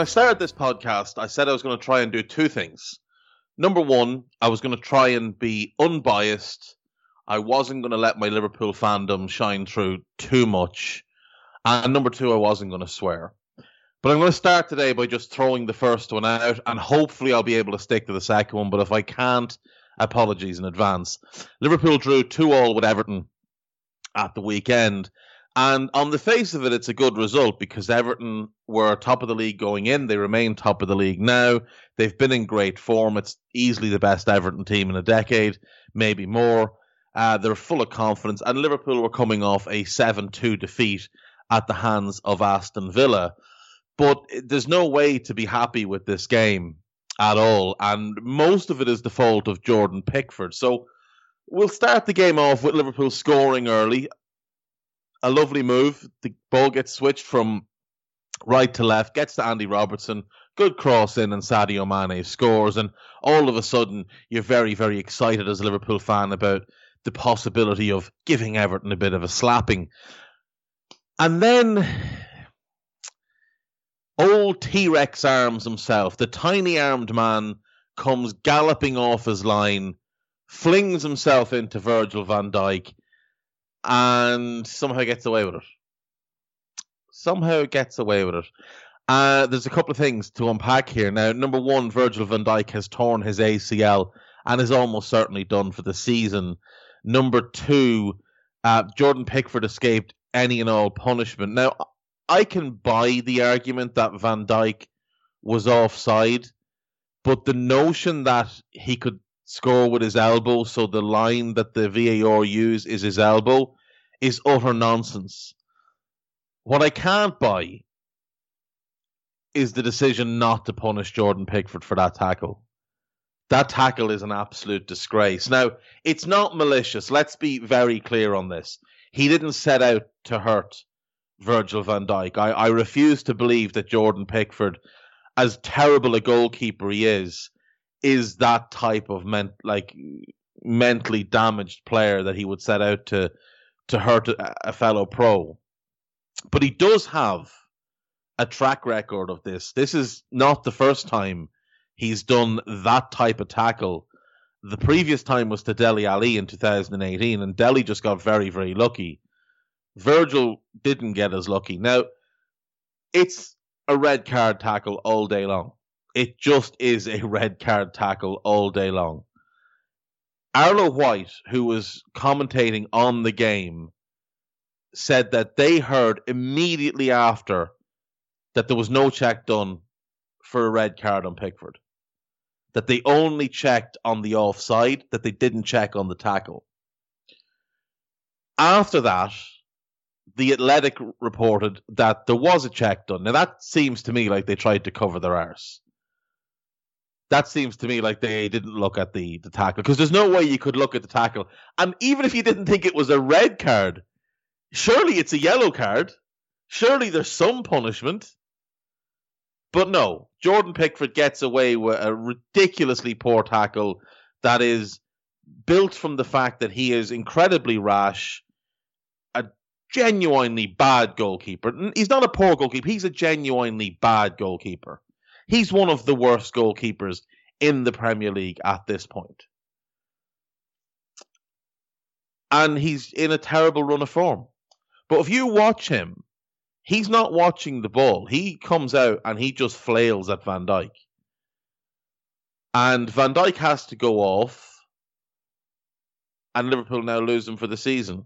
When I started this podcast, I said I was going to try and do two things. Number one, I was going to try and be unbiased. I wasn't going to let my Liverpool fandom shine through too much. And number two, I wasn't going to swear. But I'm going to start today by just throwing the first one out, and hopefully I'll be able to stick to the second one. But if I can't, apologies in advance. Liverpool drew 2 all with Everton at the weekend. And on the face of it, it's a good result because Everton were top of the league going in. They remain top of the league now. They've been in great form. It's easily the best Everton team in a decade, maybe more. Uh, they're full of confidence. And Liverpool were coming off a 7 2 defeat at the hands of Aston Villa. But there's no way to be happy with this game at all. And most of it is the fault of Jordan Pickford. So we'll start the game off with Liverpool scoring early a lovely move. The ball gets switched from right to left, gets to Andy Robertson. Good cross in, and Sadio Mane scores. And all of a sudden, you're very, very excited as a Liverpool fan about the possibility of giving Everton a bit of a slapping. And then old T Rex Arms himself, the tiny armed man, comes galloping off his line, flings himself into Virgil van Dijk, and somehow gets away with it. Somehow gets away with it. Uh, there's a couple of things to unpack here. Now, number one, Virgil van Dijk has torn his ACL and is almost certainly done for the season. Number two, uh, Jordan Pickford escaped any and all punishment. Now, I can buy the argument that Van Dijk was offside, but the notion that he could score with his elbow, so the line that the VAR use is his elbow, is utter nonsense. What I can't buy is the decision not to punish Jordan Pickford for that tackle. That tackle is an absolute disgrace. Now, it's not malicious. Let's be very clear on this. He didn't set out to hurt Virgil van Dijk. I, I refuse to believe that Jordan Pickford, as terrible a goalkeeper he is, is that type of ment like mentally damaged player that he would set out to to hurt a, a fellow pro. But he does have a track record of this. This is not the first time he's done that type of tackle. The previous time was to Dele Alli in 2018, and Dele just got very, very lucky. Virgil didn't get as lucky. Now, it's a red card tackle all day long. It just is a red card tackle all day long. Arlo White, who was commentating on the game, said that they heard immediately after that there was no check done for a red card on Pickford. That they only checked on the offside, that they didn't check on the tackle. After that, the Athletic reported that there was a check done. Now that seems to me like they tried to cover their arse that seems to me like they didn't look at the, the tackle because there's no way you could look at the tackle. And even if you didn't think it was a red card, surely it's a yellow card. Surely there's some punishment. But no, Jordan Pickford gets away with a ridiculously poor tackle that is built from the fact that he is incredibly rash, a genuinely bad goalkeeper. He's not a poor goalkeeper, he's a genuinely bad goalkeeper. He's one of the worst goalkeepers in the Premier League at this point. And he's in a terrible run of form. But if you watch him, he's not watching the ball. He comes out and he just flails at Van Dijk. And Van Dijk has to go off. And Liverpool now lose him for the season.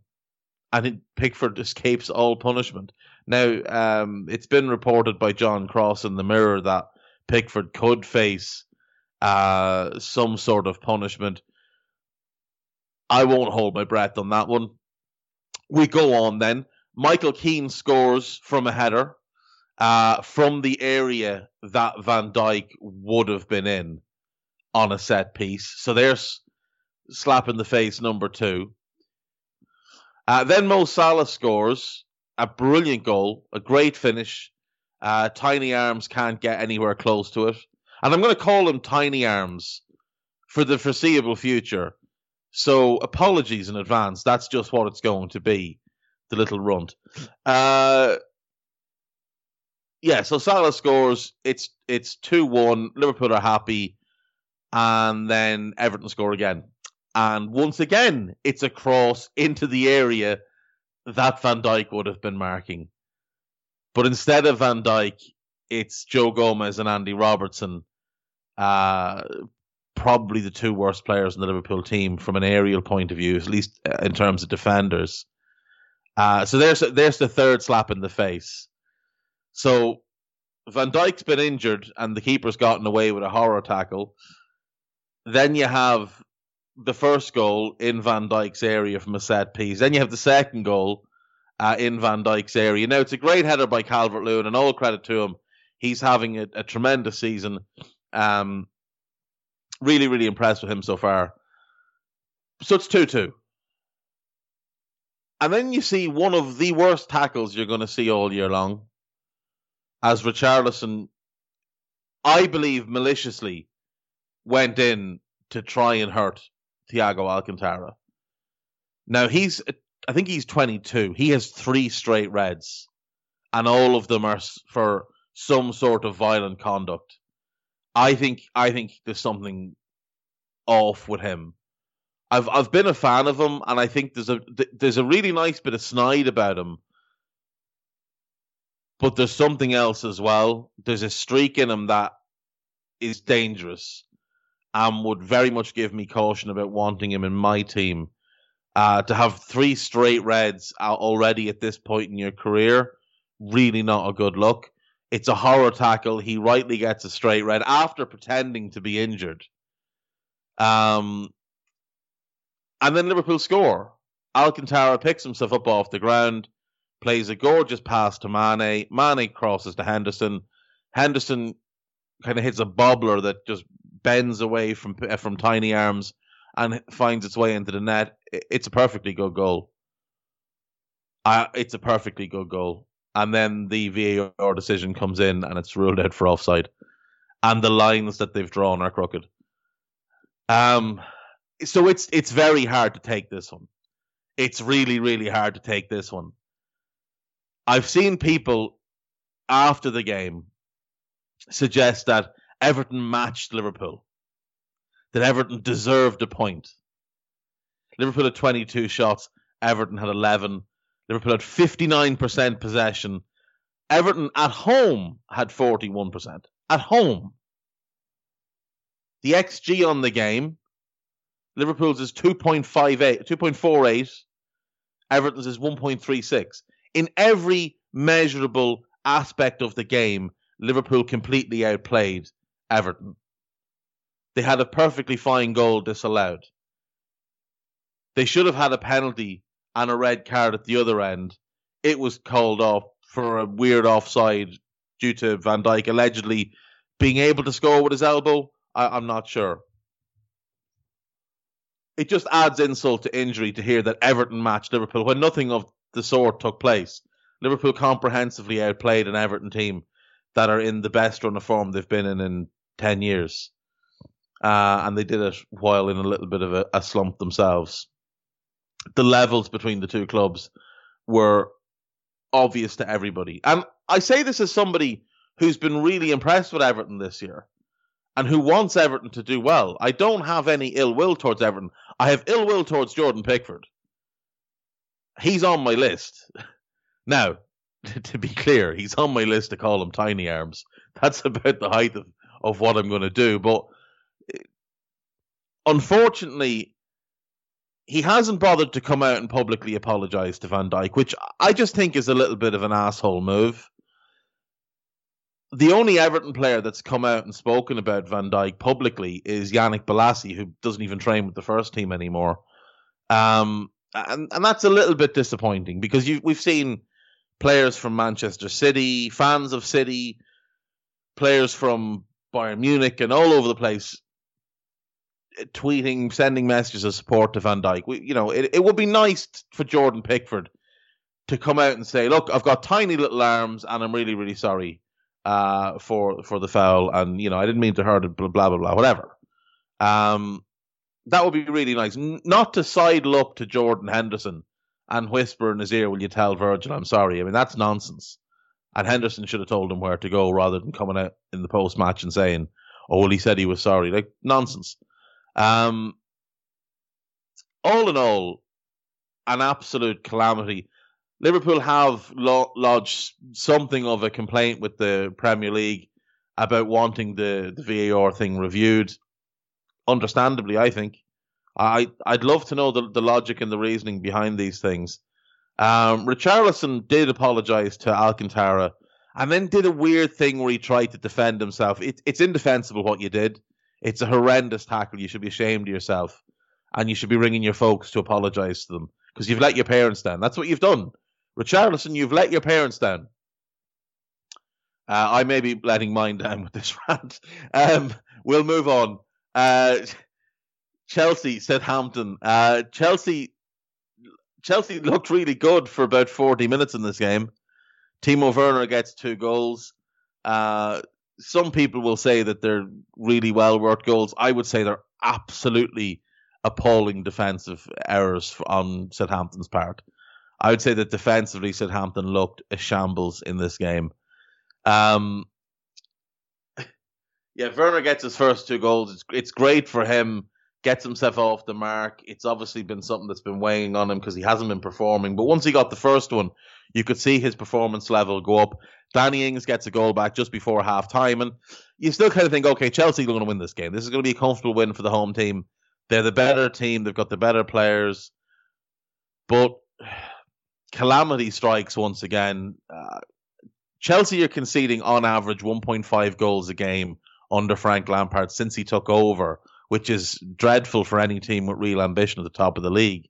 And Pickford escapes all punishment. Now, um, it's been reported by John Cross in the Mirror that Pickford could face uh, some sort of punishment. I won't hold my breath on that one. We go on then. Michael Keane scores from a header uh, from the area that Van Dijk would have been in on a set piece. So there's slap in the face number two. Uh, then Mo Salah scores a brilliant goal, a great finish. Uh, tiny Arms can't get anywhere close to it. And I'm going to call him Tiny Arms for the foreseeable future. So apologies in advance. That's just what it's going to be. The little runt. Uh, yeah, so Salah scores. It's it's two one. Liverpool are happy, and then Everton score again. And once again, it's a cross into the area that Van Dijk would have been marking. But instead of Van Dijk, it's Joe Gomez and Andy Robertson, uh, probably the two worst players in the Liverpool team from an aerial point of view, at least uh, in terms of defenders. Uh, so there's there's the third slap in the face. So Van Dijk's been injured and the keeper's gotten away with a horror tackle. Then you have the first goal in Van Dijk's area from a set piece. Then you have the second goal uh, in Van Dijk's area. Now, it's a great header by Calvert Lewin, and all credit to him. He's having a, a tremendous season. Um, really, really impressed with him so far. So it's 2 2. And then you see one of the worst tackles you're going to see all year long as Richarlison, I believe maliciously, went in to try and hurt Thiago Alcantara. Now he's, I think he's 22. He has three straight reds, and all of them are for some sort of violent conduct. I think, I think there's something off with him. I've I've been a fan of him, and I think there's a there's a really nice bit of snide about him but there's something else as well. There's a streak in him that is dangerous and would very much give me caution about wanting him in my team. Uh, to have three straight reds already at this point in your career, really not a good look. It's a horror tackle. He rightly gets a straight red after pretending to be injured. Um, and then Liverpool score. Alcantara picks himself up off the ground plays a gorgeous pass to Mane. Mane crosses to Henderson. Henderson kind of hits a bobbler that just bends away from from tiny arms and finds its way into the net. It's a perfectly good goal. Uh, it's a perfectly good goal. And then the VAR decision comes in and it's ruled out for offside. And the lines that they've drawn are crooked. Um, so it's it's very hard to take this one. It's really really hard to take this one. I've seen people after the game suggest that Everton matched Liverpool, that Everton deserved a point. Liverpool had 22 shots, Everton had 11. Liverpool had 59% possession. Everton at home had 41%. At home. The XG on the game, Liverpool's is 2.58, 2.48. Everton's is 1.36 in every measurable aspect of the game, Liverpool completely outplayed Everton. They had a perfectly fine goal disallowed. They should have had a penalty and a red card at the other end. It was called off for a weird offside due to Van Dijk allegedly being able to score with his elbow. I, am not sure. It just adds insult to injury to hear that Everton matched Liverpool when nothing of the sort took place. Liverpool comprehensively outplayed an Everton team that are in the best run of form they've been in in 10 years. Uh, and they did it while in a little bit of a, a slump themselves. The levels between the two clubs were obvious to everybody. And I say this as somebody who's been really impressed with Everton this year and who wants Everton to do well. I don't have any ill will towards Everton. I have ill will towards Jordan Pickford he's on my list. Now, to be clear, he's on my list to call him Tiny Arms. That's about the height of, of what I'm going to do. But unfortunately, he hasn't bothered to come out and publicly apologize to Van Dijk, which I just think is a little bit of an asshole move. the only Everton player that's come out and spoken about Van Dijk publicly is Yannick Bolasie, who doesn't even train with the first team anymore. Um, and and that's a little bit disappointing because you we've seen players from Manchester City, fans of City, players from Bayern Munich, and all over the place tweeting, sending messages of support to Van Dijk. We, you know, it, it would be nice for Jordan Pickford to come out and say, "Look, I've got tiny little arms, and I'm really, really sorry uh, for for the foul, and you know, I didn't mean to hurt it, blah blah blah, blah whatever." Um, that would be really nice. N- not to sidle up to Jordan Henderson and whisper in his ear, "Will you tell Virgil I'm sorry?" I mean, that's nonsense. And Henderson should have told him where to go rather than coming out in the post match and saying, "Oh, well, he said he was sorry." Like nonsense. Um, all in all, an absolute calamity. Liverpool have lo- lodged something of a complaint with the Premier League about wanting the, the VAR thing reviewed. Understandably, I think. I I'd love to know the, the logic and the reasoning behind these things. Um, Richarlison did apologise to Alcantara and then did a weird thing where he tried to defend himself. It, it's indefensible what you did. It's a horrendous tackle. You should be ashamed of yourself. And you should be ringing your folks to apologise to them because you've let your parents down. That's what you've done. Richarlison, you've let your parents down. Uh, I may be letting mine down with this rant. Um, we'll move on. Uh, Chelsea, Southampton. Uh, Chelsea Chelsea looked really good for about 40 minutes in this game. Timo Werner gets two goals. Uh, some people will say that they're really well worked goals. I would say they're absolutely appalling defensive errors on Southampton's part. I would say that defensively, Southampton looked a shambles in this game. Um, yeah, Werner gets his first two goals. It's it's great for him gets himself off the mark. It's obviously been something that's been weighing on him because he hasn't been performing. But once he got the first one, you could see his performance level go up. Danny Ings gets a goal back just before half time, and you still kind of think, okay, Chelsea are going to win this game. This is going to be a comfortable win for the home team. They're the better team. They've got the better players, but calamity strikes once again. Uh, Chelsea are conceding on average 1.5 goals a game under Frank Lampard since he took over which is dreadful for any team with real ambition at the top of the league.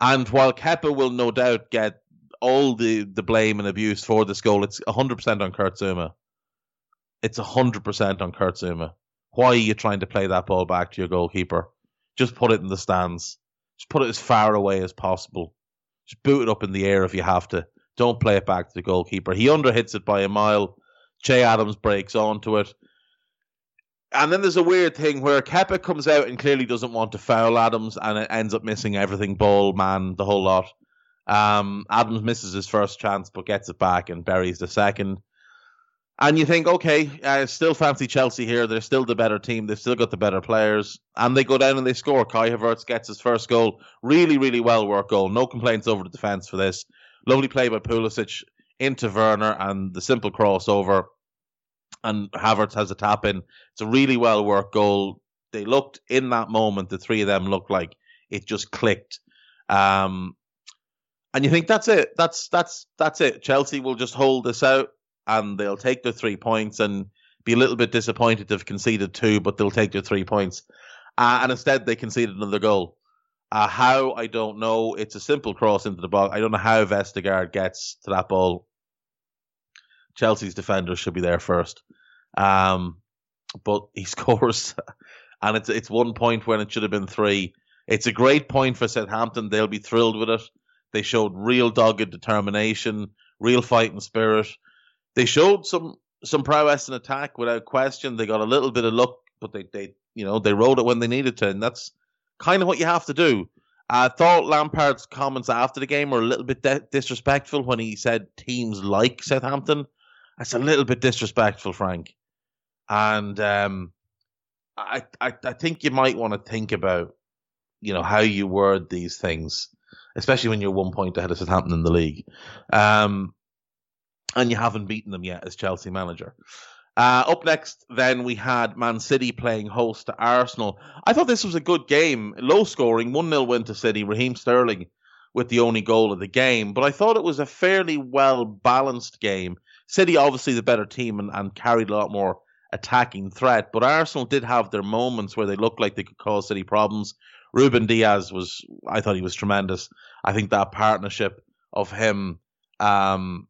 And while Kepa will no doubt get all the, the blame and abuse for this goal, it's 100% on Kurt Zouma. It's 100% on Kurt Zouma. Why are you trying to play that ball back to your goalkeeper? Just put it in the stands. Just put it as far away as possible. Just boot it up in the air if you have to. Don't play it back to the goalkeeper. He underhits it by a mile. Che Adams breaks onto it. And then there's a weird thing where Kepa comes out and clearly doesn't want to foul Adams, and it ends up missing everything ball, man, the whole lot. Um, Adams misses his first chance, but gets it back and buries the second. And you think, okay, I still fancy Chelsea here. They're still the better team. They've still got the better players. And they go down and they score. Kai Havertz gets his first goal. Really, really well worked goal. No complaints over the defence for this. Lovely play by Pulisic into Werner and the simple crossover and Havertz has a tap in. It's a really well worked goal. They looked in that moment, the three of them looked like it just clicked. Um, and you think that's it. That's that's that's it. Chelsea will just hold this out and they'll take the three points and be a little bit disappointed to have conceded two, but they'll take the three points. Uh, and instead, they conceded another goal. Uh, how I don't know. It's a simple cross into the box. I don't know how Vestergaard gets to that ball. Chelsea's defenders should be there first. Um, but he scores, and it's it's one point when it should have been three. It's a great point for Southampton. They'll be thrilled with it. They showed real dogged determination, real fighting spirit. They showed some some prowess in attack without question. They got a little bit of luck, but they they you know they rode it when they needed to, and that's kind of what you have to do. I thought Lampard's comments after the game were a little bit de- disrespectful when he said teams like Southampton. That's a little bit disrespectful, Frank. And um, I, I, I think you might want to think about, you know, how you word these things, especially when you're one point ahead of Southampton in the league, um, and you haven't beaten them yet as Chelsea manager. Uh, up next, then we had Man City playing host to Arsenal. I thought this was a good game, low scoring, one 0 win to City. Raheem Sterling with the only goal of the game, but I thought it was a fairly well balanced game. City obviously the better team and, and carried a lot more attacking threat, but Arsenal did have their moments where they looked like they could cause City problems. Ruben Dias was, I thought he was tremendous. I think that partnership of him um,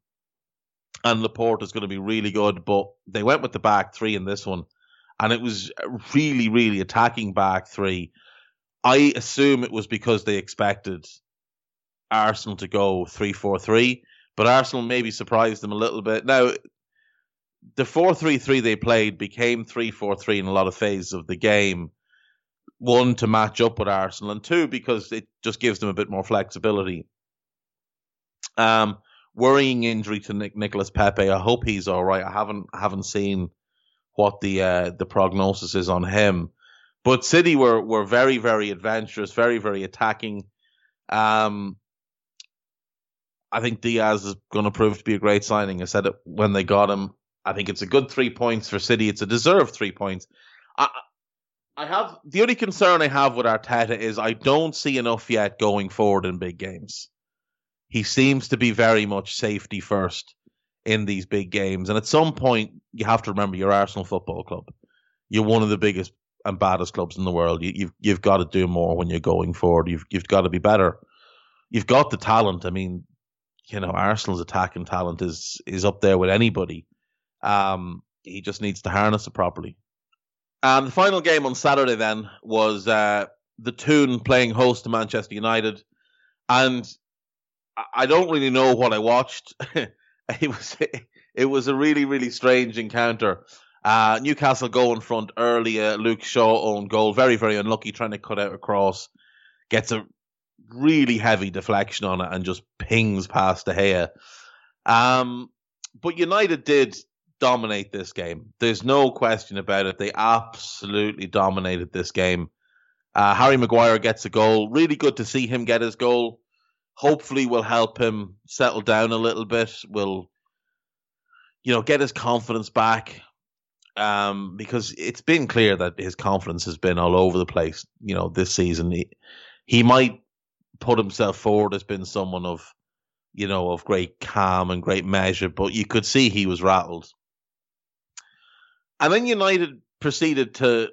and Laporte is going to be really good, but they went with the back three in this one, and it was really, really attacking back three. I assume it was because they expected Arsenal to go three four three, but Arsenal maybe surprised them a little bit. Now, the four three three they played became three four three in a lot of phases of the game. One to match up with Arsenal, and two because it just gives them a bit more flexibility. Um, worrying injury to Nick, Nicolas Pepe. I hope he's all right. I haven't haven't seen what the uh, the prognosis is on him, but City were were very very adventurous, very very attacking. Um, I think Dias is going to prove to be a great signing. I said it when they got him. I think it's a good three points for City. It's a deserved three points. I, I have the only concern I have with Arteta is I don't see enough yet going forward in big games. He seems to be very much safety first in these big games, and at some point you have to remember you're Arsenal Football Club. You're one of the biggest and baddest clubs in the world. You, you've you've got to do more when you're going forward. You've you've got to be better. You've got the talent. I mean, you know, Arsenal's attacking talent is is up there with anybody. Um, he just needs to harness it properly. And the final game on Saturday then was uh, the Toon playing host to Manchester United, and I don't really know what I watched. it was it was a really really strange encounter. Uh, Newcastle go in front early. Luke Shaw own goal, very very unlucky, trying to cut out a cross, gets a really heavy deflection on it and just pings past De Gea. Um, but United did dominate this game. There's no question about it. They absolutely dominated this game. Uh, Harry Maguire gets a goal. Really good to see him get his goal. Hopefully, will help him settle down a little bit. Will, you know, get his confidence back. Um, because it's been clear that his confidence has been all over the place. You know, this season he he might put himself forward as being someone of, you know, of great calm and great measure, but you could see he was rattled. And then United proceeded to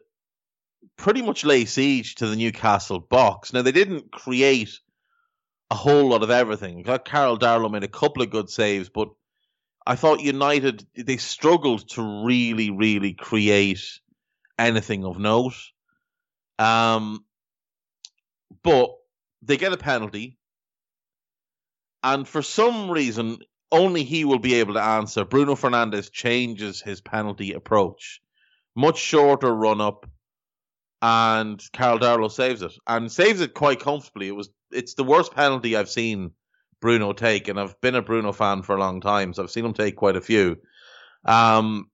pretty much lay siege to the Newcastle box. Now they didn't create a whole lot of everything. Karl Darlow made a couple of good saves, but I thought United they struggled to really, really create anything of note. Um, but they get a penalty, and for some reason, only he will be able to answer. Bruno Fernandes changes his penalty approach, much shorter run up, and Karl Darlow saves it and saves it quite comfortably. It was it's the worst penalty I've seen Bruno take, and I've been a Bruno fan for a long time, so I've seen him take quite a few. Um,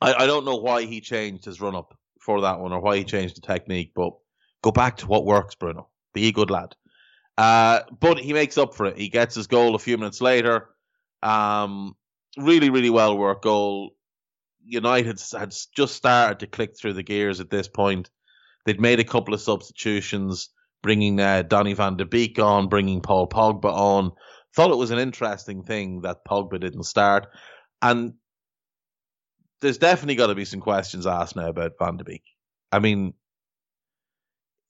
I, I don't know why he changed his run up for that one or why he changed the technique, but go back to what works, Bruno. Be a good lad. Uh, but he makes up for it. He gets his goal a few minutes later. Um, really, really well worked goal. United had just started to click through the gears at this point. They'd made a couple of substitutions, bringing uh, Donny van de Beek on, bringing Paul Pogba on. Thought it was an interesting thing that Pogba didn't start. And there's definitely got to be some questions asked now about Van de Beek. I mean,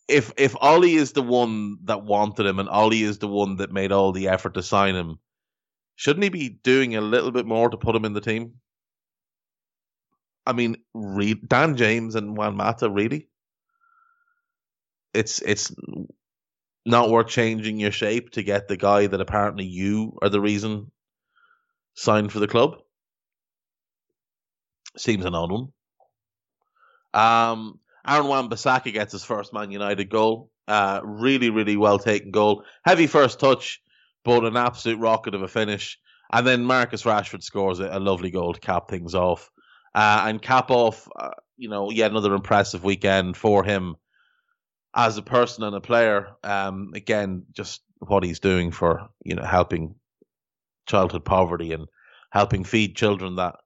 if if Ole is the one that wanted him and Ole is the one that made all the effort to sign him, shouldn't he be doing a little bit more to put him in the team? I mean, Dan James and Juan Mata, really? It's it's not worth changing your shape to get the guy that apparently you are the reason signed for the club. Seems an odd one. Um, Aaron Wan-Bissaka gets his first Man United goal. Uh, really, really well taken goal. Heavy first touch, but an absolute rocket of a finish. And then Marcus Rashford scores a, a lovely goal to cap things off. Uh, and cap off, uh, you know, yet another impressive weekend for him as a person and a player. Um, again, just what he's doing for, you know, helping childhood poverty and helping feed children that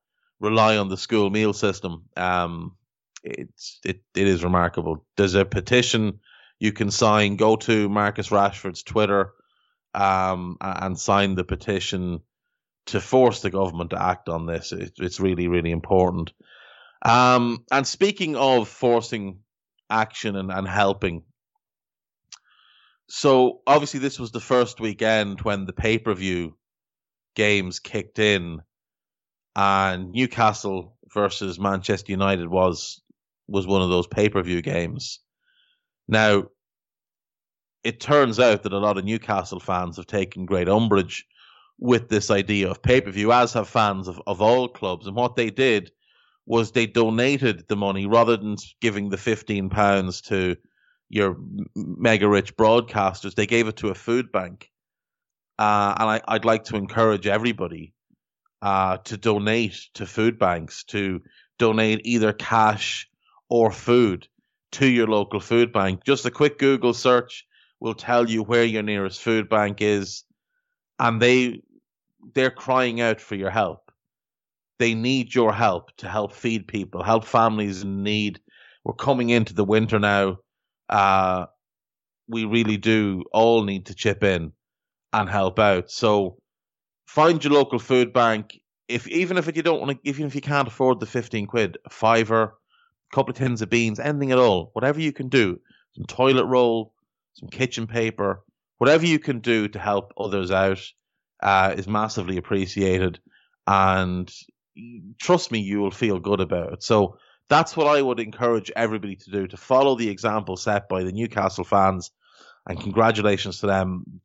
rely on the school meal system. Um, it's it, it is remarkable. There's a petition you can sign. Go to Marcus Rashford's Twitter um, and sign the petition to force the government to act on this. It, it's really, really important. Um, and speaking of forcing action and, and helping, so obviously this was the first weekend when the pay per view games kicked in, and Newcastle versus Manchester United was was one of those pay per view games. Now, it turns out that a lot of Newcastle fans have taken great umbrage with this idea of pay per view, as have fans of, of all clubs. And what they did was they donated the money rather than giving the fifteen pounds to your mega rich broadcasters. They gave it to a food bank, uh, and I, would like to encourage everybody uh, to donate to food banks to donate either cash or food to your local food bank. Just a quick Google search will tell you where your nearest food bank is, and they they're crying out for your help. They need your help to help feed people, help families in need. We're coming into the winter now. Uh, we really do all need to chip in and help out. So find your local food bank. If even if you don't want to, even if you can't afford the fifteen quid, a fiver, a couple of tins of beans, anything at all, whatever you can do, some toilet roll, some kitchen paper, whatever you can do to help others out uh, is massively appreciated. And trust me, you will feel good about it. So that's what I would encourage everybody to do to follow the example set by the Newcastle fans. And congratulations to them.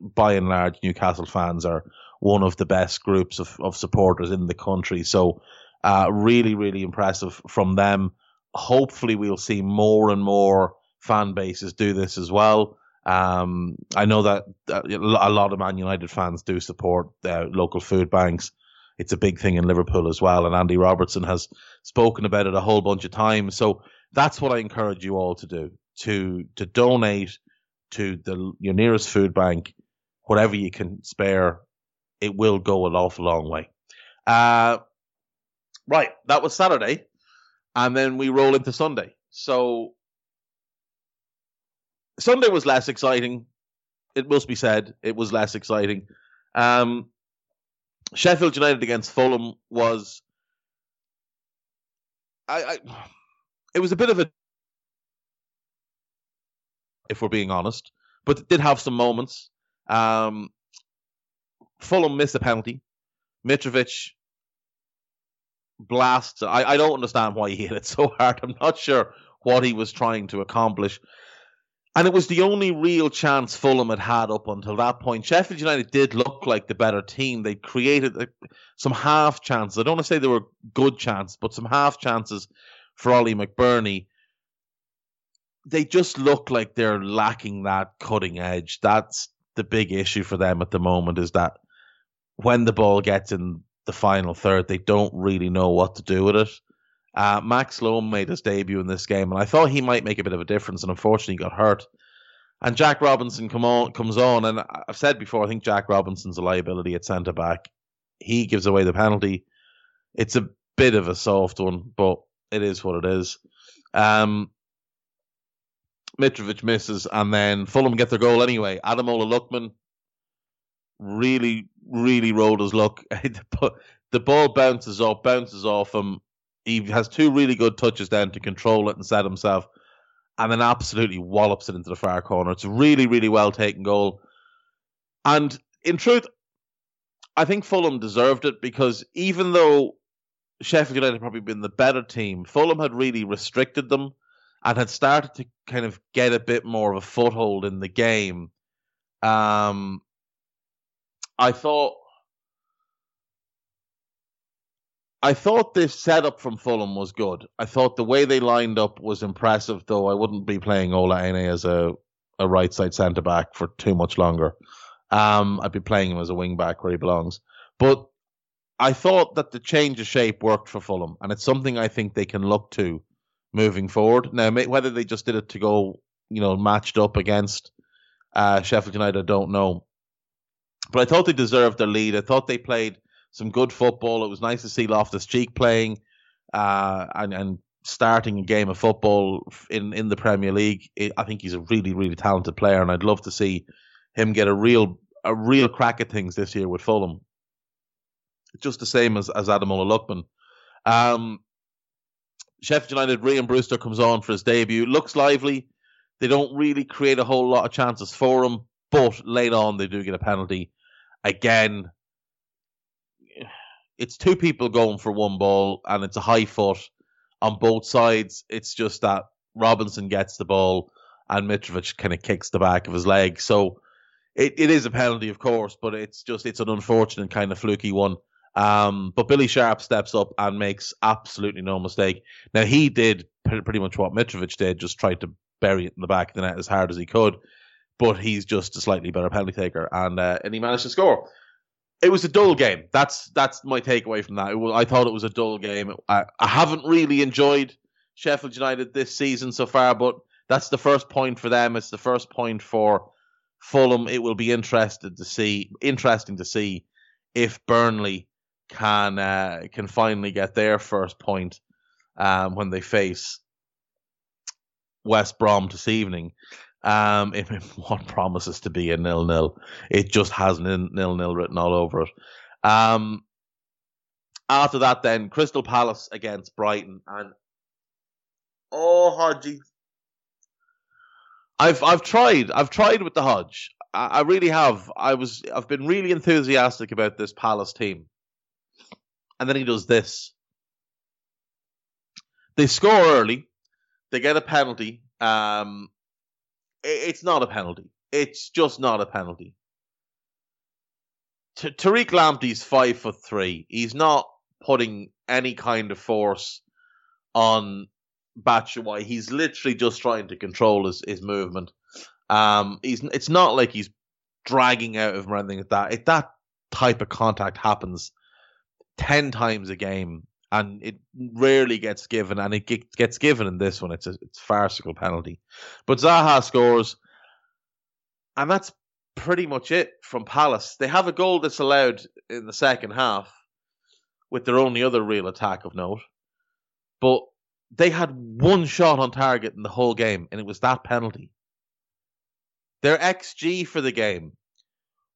By and large, Newcastle fans are one of the best groups of, of supporters in the country. So, uh, really, really impressive from them. Hopefully, we'll see more and more fan bases do this as well. Um, I know that a lot of Man United fans do support uh, local food banks. It's a big thing in Liverpool as well, and Andy Robertson has spoken about it a whole bunch of times. So that's what I encourage you all to do: to to donate to the your nearest food bank, whatever you can spare. It will go an awful long way. Uh, right, that was Saturday, and then we roll into Sunday. So Sunday was less exciting. It must be said, it was less exciting. Um, Sheffield United against Fulham was, I, I, it was a bit of a, if we're being honest, but it did have some moments. Um, Fulham missed a penalty. Mitrovic blasts. I, I don't understand why he hit it so hard. I'm not sure what he was trying to accomplish. And it was the only real chance Fulham had had up until that point. Sheffield United did look like the better team. They created some half chances. I don't want to say they were good chances, but some half chances for Oli McBurnie. They just look like they're lacking that cutting edge. That's the big issue for them at the moment is that when the ball gets in the final third, they don't really know what to do with it. Uh, Max Lowe made his debut in this game, and I thought he might make a bit of a difference, and unfortunately got hurt. And Jack Robinson come on, comes on, and I've said before, I think Jack Robinson's a liability at centre back. He gives away the penalty. It's a bit of a soft one, but it is what it is. Um, Mitrovic misses, and then Fulham get their goal anyway. Ademola Lookman really, really rolled his luck. the ball bounces off, bounces off him, he has two really good touches then to control it and set himself, and then absolutely wallops it into the far corner. It's a really, really well taken goal. And in truth, I think Fulham deserved it because even though Sheffield United had probably been the better team, Fulham had really restricted them and had started to kind of get a bit more of a foothold in the game. Um, I thought I thought this setup from Fulham was good. I thought the way they lined up was impressive, though I wouldn't be playing Ola Aina as a, a right side centre back for too much longer. Um, I'd be playing him as a wing back where he belongs. But I thought that the change of shape worked for Fulham, and it's something I think they can look to moving forward. Now, whether they just did it to go, you know, matched up against uh, Sheffield United, I don't know. But I thought they deserved their lead. I thought they played some good football. It was nice to see Loftus Cheek playing uh, and, and starting a game of football in, in the Premier League. I think he's a really, really talented player, and I'd love to see him get a real a real crack at things this year with Fulham. just the same as, as Ademola Lookman. Um, Sheffield United, Rhian Brewster comes on for his debut. Looks lively. They don't really create a whole lot of chances for him, but late on they do get a penalty. Again, it's two people going for one ball, and it's a high foot on both sides. It's just that Robinson gets the ball, and Mitrovic kind of kicks the back of his leg. So it, it is a penalty, of course, but it's just it's an unfortunate kind of fluky one. Um, but Billy Sharp steps up and makes absolutely no mistake. Now he did pretty much what Mitrovic did, just tried to bury it in the back of the net as hard as he could. But he's just a slightly better penalty taker, and uh, and he managed to score. It was a dull game. That's that's my takeaway from that. Was, I thought it was a dull game. I, I haven't really enjoyed Sheffield United this season so far, but that's the first point for them. It's the first point for Fulham. It will be interested to see interesting to see if Burnley can uh, can finally get their first point um, when they face West Brom this evening. Um, if what promises to be a nil nil, it just has nil nil written all over it. Um, after that, then Crystal Palace against Brighton, and oh, Hodgie, I've I've tried I've tried with the Hodge. I, I really have. I was I've been really enthusiastic about this Palace team, and then he does this. They score early. They get a penalty. Um, it's not a penalty. It's just not a penalty. T- Tariq Lamptey's five foot three. He's not putting any kind of force on Batshuayi. He's literally just trying to control his, his movement. Um, he's it's not like he's dragging out of him or anything like that. If that type of contact happens ten times a game, and it rarely gets given, and it gets given in this one. It's a it's farcical penalty, but Zaha scores, and that's pretty much it from Palace. They have a goal disallowed in the second half, with their only other real attack of note, but they had one shot on target in the whole game, and it was that penalty. Their XG for the game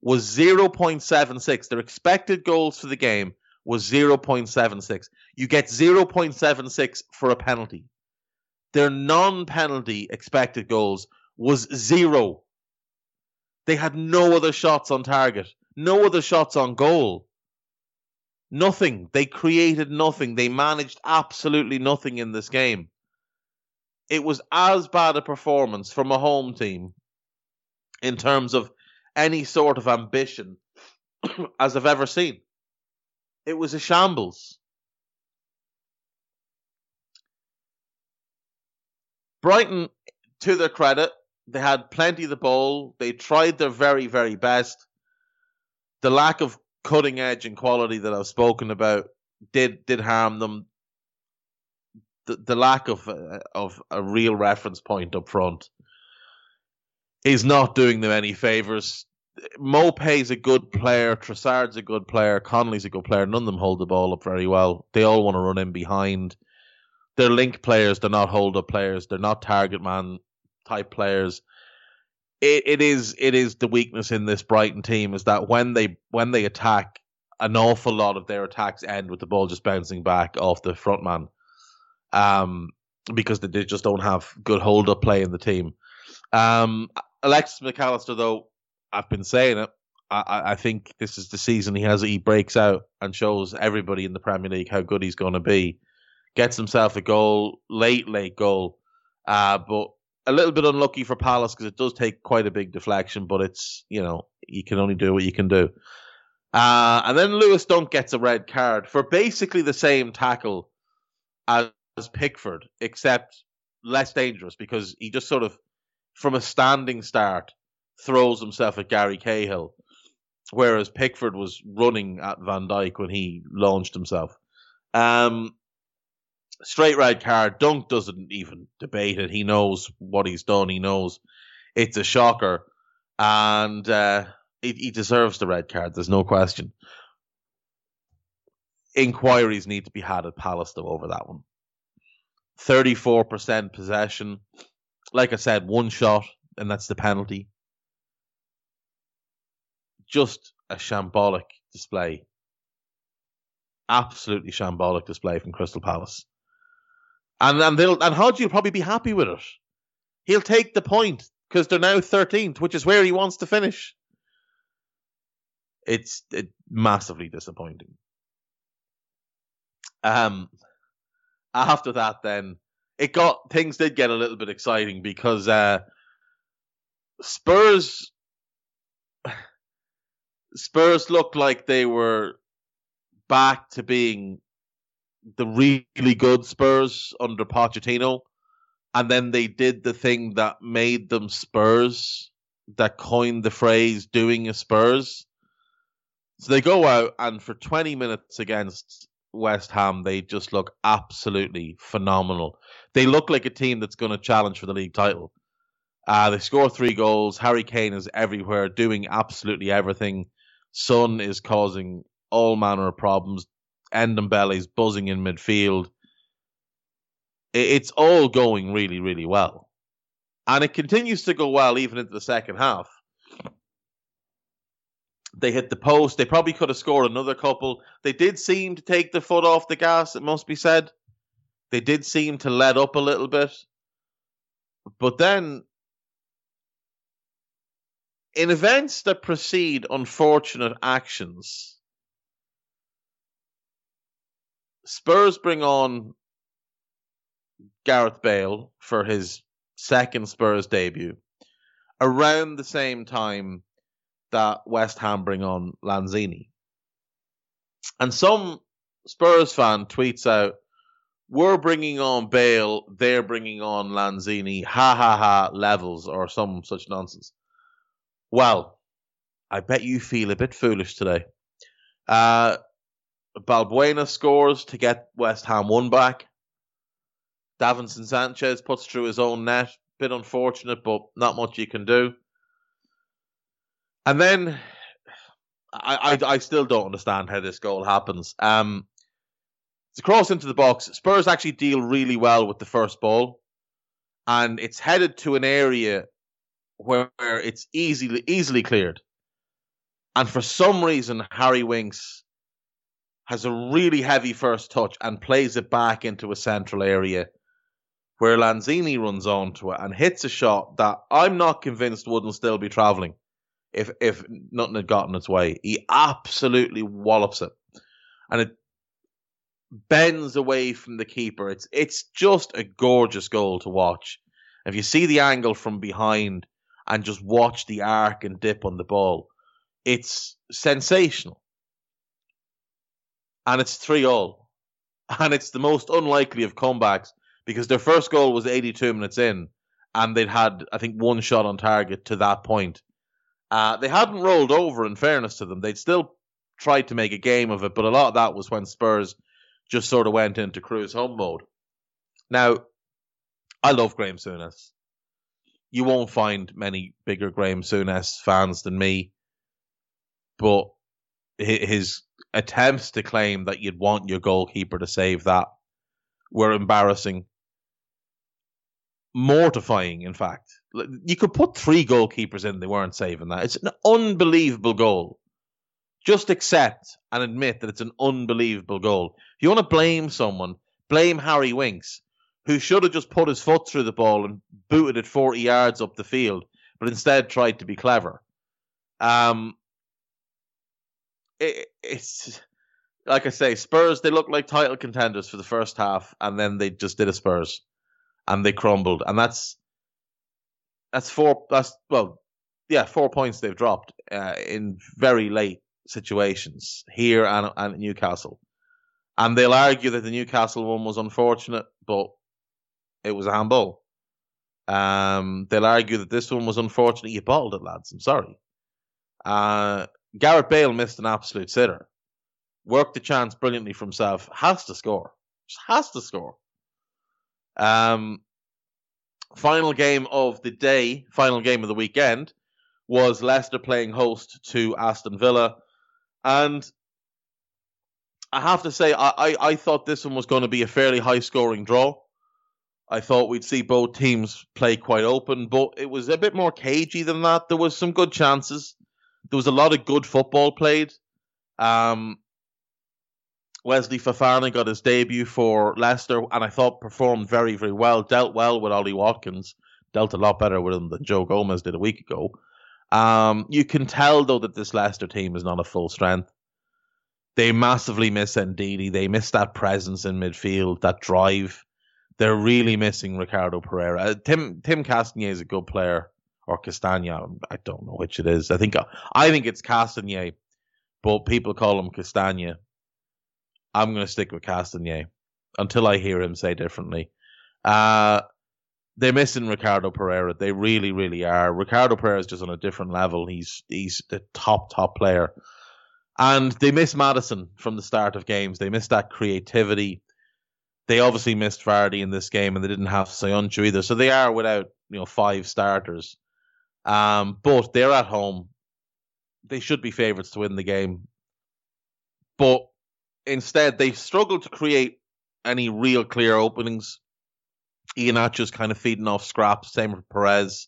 was 0.76. Their expected goals for the game was 0.76. You get 0.76 for a penalty. Their non penalty expected goals was zero. They had no other shots on target, no other shots on goal. Nothing. They created nothing. They managed absolutely nothing in this game. It was as bad a performance from a home team in terms of any sort of ambition as I've ever seen. It was a shambles. Brighton, to their credit, they had plenty of the ball. They tried their very, very best. The lack of cutting edge and quality that I've spoken about did did harm them. The, the lack of uh, of a real reference point up front is not doing them any favors. Maupay's a good player, Trossard's a good player, Connolly's a good player. None of them hold the ball up very well. They all want to run in behind. They're link players. They're not hold up players. They're not target man type players it, it is it is the weakness in this Brighton team is that when they when they attack, an awful lot of their attacks end with the ball just bouncing back off the front man, um, because they just don't have good hold up play in the team. Um, Alexis Mac Allister, though, I've been saying it. I, I think this is the season he has. He breaks out and shows everybody in the Premier League how good he's going to be. Gets himself a goal, late, late goal. Uh, but a little bit unlucky for Palace because it does take quite a big deflection, but it's you know you can only do what you can do. Uh, and then Lewis Dunk gets a red card for basically the same tackle as, as Pickford, except less dangerous because he just sort of, from a standing start, throws himself at Gary Cahill, whereas Pickford was running at Van Dijk when he launched himself. Um, straight red card. Dunk doesn't even debate it. He knows what he's done. He knows it's a shocker, and uh, he, he deserves the red card. There's no question. Inquiries need to be had at Palace though over that one. Thirty-four percent possession. Like I said, one shot, and that's the penalty. Just a shambolic display absolutely shambolic display from Crystal Palace. And and they'll and Hodge will probably be happy with it. He'll take the point because they're now 13th, which is where he wants to finish. It's it, massively disappointing. Um, after that, then it got things did get a little bit exciting because uh, Spurs Spurs looked like they were back to being the really good Spurs under Pochettino, and then they did the thing that made them Spurs, that coined the phrase "doing a Spurs." So they go out and for 20 minutes against West Ham, they just look absolutely phenomenal. They look like a team that's going to challenge for the league title. Uh, they score three goals. Harry Kane is everywhere, doing absolutely everything. Son is causing all manner of problems. Ndombele's buzzing in midfield. It's all going really, really well. And it continues to go well even into the second half. They hit the post. They probably could have scored another couple. They did seem to take the foot off the gas, it must be said. They did seem to let up a little bit. But then, in events that precede unfortunate actions, Spurs bring on Gareth Bale for his second Spurs debut around the same time that West Ham bring on Lanzini. And some Spurs fan tweets out, we're bringing on Bale, they're bringing on Lanzini, ha ha ha levels, or some such nonsense. Well, I bet you feel a bit foolish today. Uh, Balbuena scores to get West Ham one back. Davinson Sanchez puts through his own net. Bit unfortunate, but not much you can do. And then I, I, I still don't understand how this goal happens. Um, it's a cross into the box. Spurs actually deal really well with the first ball, and it's headed to an area where, it's easily easily cleared. And for some reason, Harry Winks has a really heavy first touch and plays it back into a central area where Lanzini runs onto it and hits a shot that I'm not convinced wouldn't still be travelling if if nothing had gotten its way. He absolutely wallops it. And it bends away from the keeper. It's it's just a gorgeous goal to watch. If you see the angle from behind and just watch the arc and dip on the ball, it's sensational and it's three all, and it's the most unlikely of comebacks because their first goal was 82 minutes in, and they'd had I think one shot on target to that point. Uh, they hadn't rolled over. In fairness to them, they'd still tried to make a game of it, but a lot of that was when Spurs just sort of went into cruise home mode. Now, I love Graham Souness. You won't find many bigger Graham Souness fans than me, but his attempts to claim that you'd want your goalkeeper to save that were embarrassing. Mortifying, in fact. You could put three goalkeepers in, they weren't saving that. It's an unbelievable goal. Just accept and admit that it's an unbelievable goal. If you want to blame someone, blame Harry Winks, who should have just put his foot through the ball and booted it 40 yards up the field, but instead tried to be clever. Um, it, it's like I say, Spurs. They look like title contenders for the first half, and then they just did a Spurs, and they crumbled, and that's that's four. That's well, yeah, four points they've dropped uh, in very late situations here and, and Newcastle, and they'll argue that the Newcastle one was unfortunate, but it was a handball. Um, they'll argue that this one was unfortunate. You bottled it, lads. I'm sorry. Uh, Gareth Bale missed an absolute sitter. Worked the chance brilliantly for himself. Has to score. Just has to score. Um, final game of the day, final game of the weekend, was Leicester playing host to Aston Villa. And I have to say, I, I, I thought this one was going to be a fairly high scoring draw. I thought we'd see both teams play quite open, but it was a bit more cagey than that. There was some good chances there was a lot of good football played. Um, Wesley Fofana got his debut for Leicester, and I thought performed very, very well. Dealt well with Ollie Watkins. Dealt a lot better with him than Joe Gomez did a week ago. Um, you can tell though that this Leicester team is not a full strength. They massively miss Ndidi. They miss that presence in midfield, that drive. They're really missing Ricardo Pereira. Uh, Tim Tim Castagne is a good player, or Castagna. I don't know which it is. I think I think it's Castagne, but people call him Castagna. I'm going to stick with Castagne until I hear him say differently. Uh, they're missing Ricardo Pereira. They really, really are. Ricardo Pereira is just on a different level. He's he's the top top player, and they miss Maddison from the start of games. They miss that creativity. They obviously missed Vardy in this game, and they didn't have Söyüncü either. So they are without you know five starters. Um, but they're at home. They should be favourites to win the game, but instead they struggled to create any real clear openings. Iheanacho's kind of feeding off scraps. Same with Perez.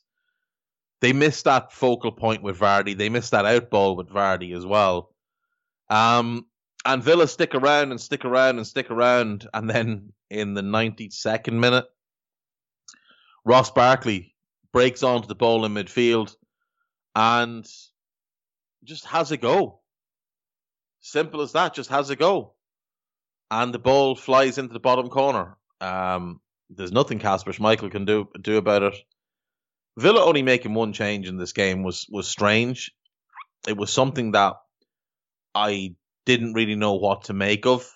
They missed that focal point with Vardy. They missed that out ball with Vardy as well. Um, and Villa stick around and stick around and stick around, and then in the 92nd minute, Ross Barkley breaks onto the ball in midfield and just has a go. Simple as that, just has a go. And the ball flies into the bottom corner. Um, there's nothing Kasper Schmeichel can do do about it. Villa only making one change in this game was was strange. It was something that I didn't really know what to make of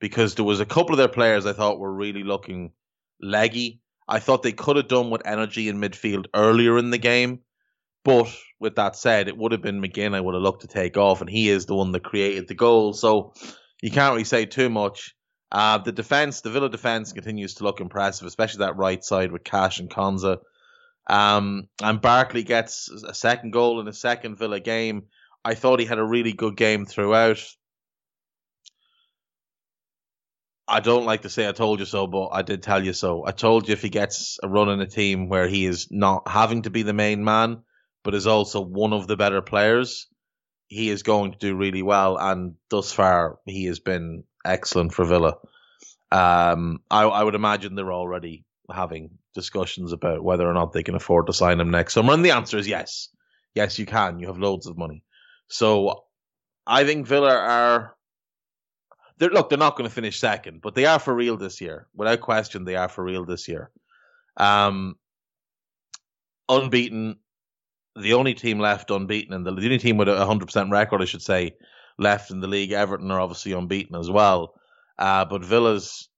because there was a couple of their players I thought were really looking leggy. I thought they could have done with energy in midfield earlier in the game. But with that said, it would have been McGinn I would have looked to take off, and he is the one that created the goal. So you can't really say too much. Uh, the defense, the Villa defense, continues to look impressive, especially that right side with Cash and Konsa. Um, and Barkley gets a second goal in a second Villa game. I thought he had a really good game throughout. I don't like to say I told you so, but I did tell you so. I told you if he gets a run in a team where he is not having to be the main man, but is also one of the better players, he is going to do really well. And thus far, he has been excellent for Villa. Um, I, I would imagine they're already having discussions about whether or not they can afford to sign him next summer. And the answer is yes. Yes, you can. You have loads of money. So I think Villa are. They're, look, they're not going to finish second, but they are for real this year. Without question, they are for real this year. Um, unbeaten, the only team left unbeaten, and the, the only team with a 100% record, I should say, left in the league. Everton are obviously unbeaten as well. Uh, but Villa's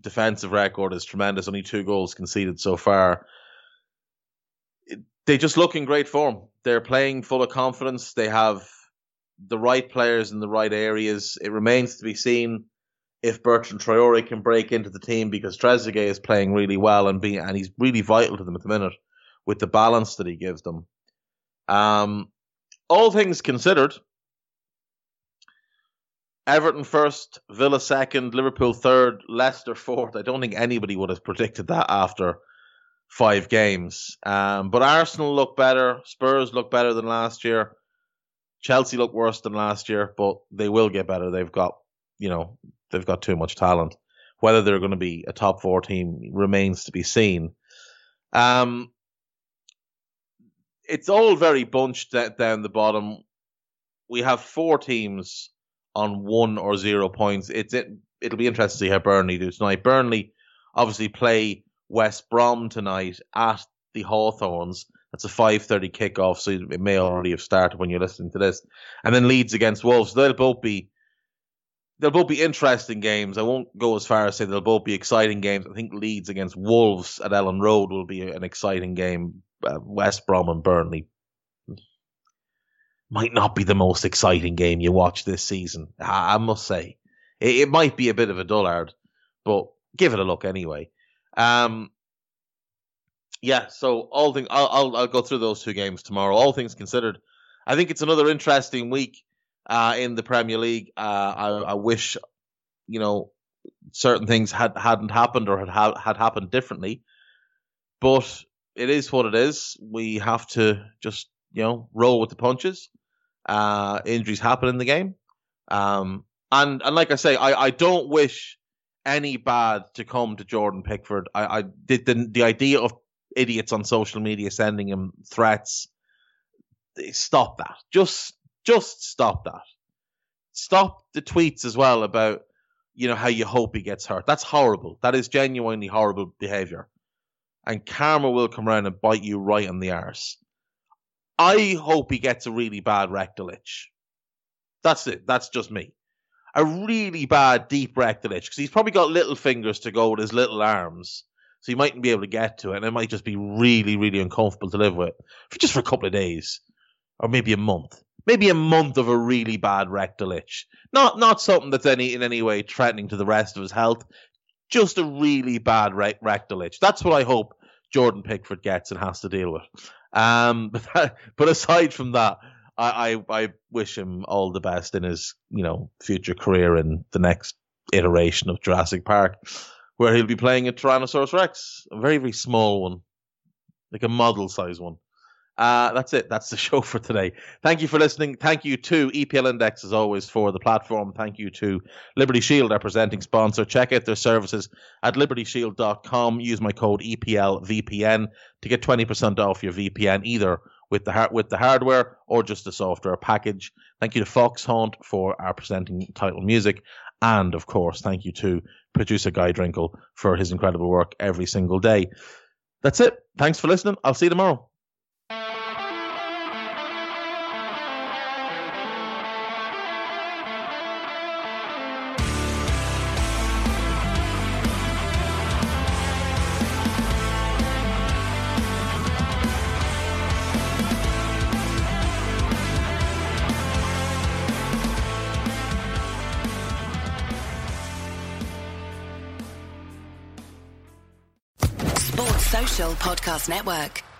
defensive record is tremendous. Only two goals conceded so far. They just look in great form. They're playing full of confidence. They have the right players in the right areas. It remains to be seen if Bertrand Traore can break into the team because Trezeguet is playing really well and be and he's really vital to them at the minute with the balance that he gives them. Um, all things considered, Everton first, Villa second, Liverpool third, Leicester fourth. I don't think anybody would have predicted that after five games. Um, but Arsenal look better, Spurs look better than last year. Chelsea look worse than last year, but they will get better. They've got, you know, they've got too much talent. Whether they're going to be a top four team remains to be seen. Um, it's all very bunched down the bottom. We have four teams on one or zero points. It's it. It'll be interesting to see how Burnley do tonight. Burnley obviously play West Brom tonight at the Hawthorns. That's a 5:30 kickoff, so it may already have started when you're listening to this. And then Leeds against Wolves. They'll both be they'll both be interesting games. I won't go as far as say they'll both be exciting games. I think Leeds against Wolves at Elland Road will be an exciting game. Uh, West Brom and Burnley might not be the most exciting game you watch this season. I, must say, it, it, might be a bit of a dullard, but give it a look anyway. Um, yeah. So all thing, I'll, I'll, I'll go through those two games tomorrow. All things considered, I think it's another interesting week uh, in the Premier League. Uh, I, I wish, you know, certain things had hadn't happened or had had happened differently, but it is what it is. We have to just you know roll with the punches. Uh, injuries happen in the game. Um, And and like I say, I, I don't wish any bad to come to Jordan Pickford. I, I did the the idea of idiots on social media sending him threats. Stop that. Just just stop that. Stop the tweets as well about you know how you hope he gets hurt. That's horrible. That is genuinely horrible behavior. And karma will come around and bite you right on the arse. I hope he gets a really bad rectal itch. That's it. That's just me. A really bad deep rectal itch because he's probably got little fingers to go with his little arms, so he mightn't be able to get to it, and it might just be really, really uncomfortable to live with for just for a couple of days, or maybe a month. Maybe a month of a really bad rectal itch. Not not something that's any in any way threatening to the rest of his health. Just a really bad re- rectal itch. That's what I hope Jordan Pickford gets and has to deal with. Um, but, but aside from that, I, I, I wish him all the best in his you know future career in the next iteration of Jurassic Park, where he'll be playing a Tyrannosaurus Rex, a very very small one, like a model size one. Uh, that's it. That's the show for today. Thank you for listening. Thank you to EPL Index, as always, for the platform. Thank you to Liberty Shield, our presenting sponsor. Check out their services at libertyshield.com. Use my code EPLVPN to get 20% off your VPN, either with the, with the hardware or just the software package. Thank you to Foxhunt for our presenting title music. And, of course, thank you to producer Guy Drinkle for his incredible work every single day. That's it. Thanks for listening. I'll see you tomorrow. Network.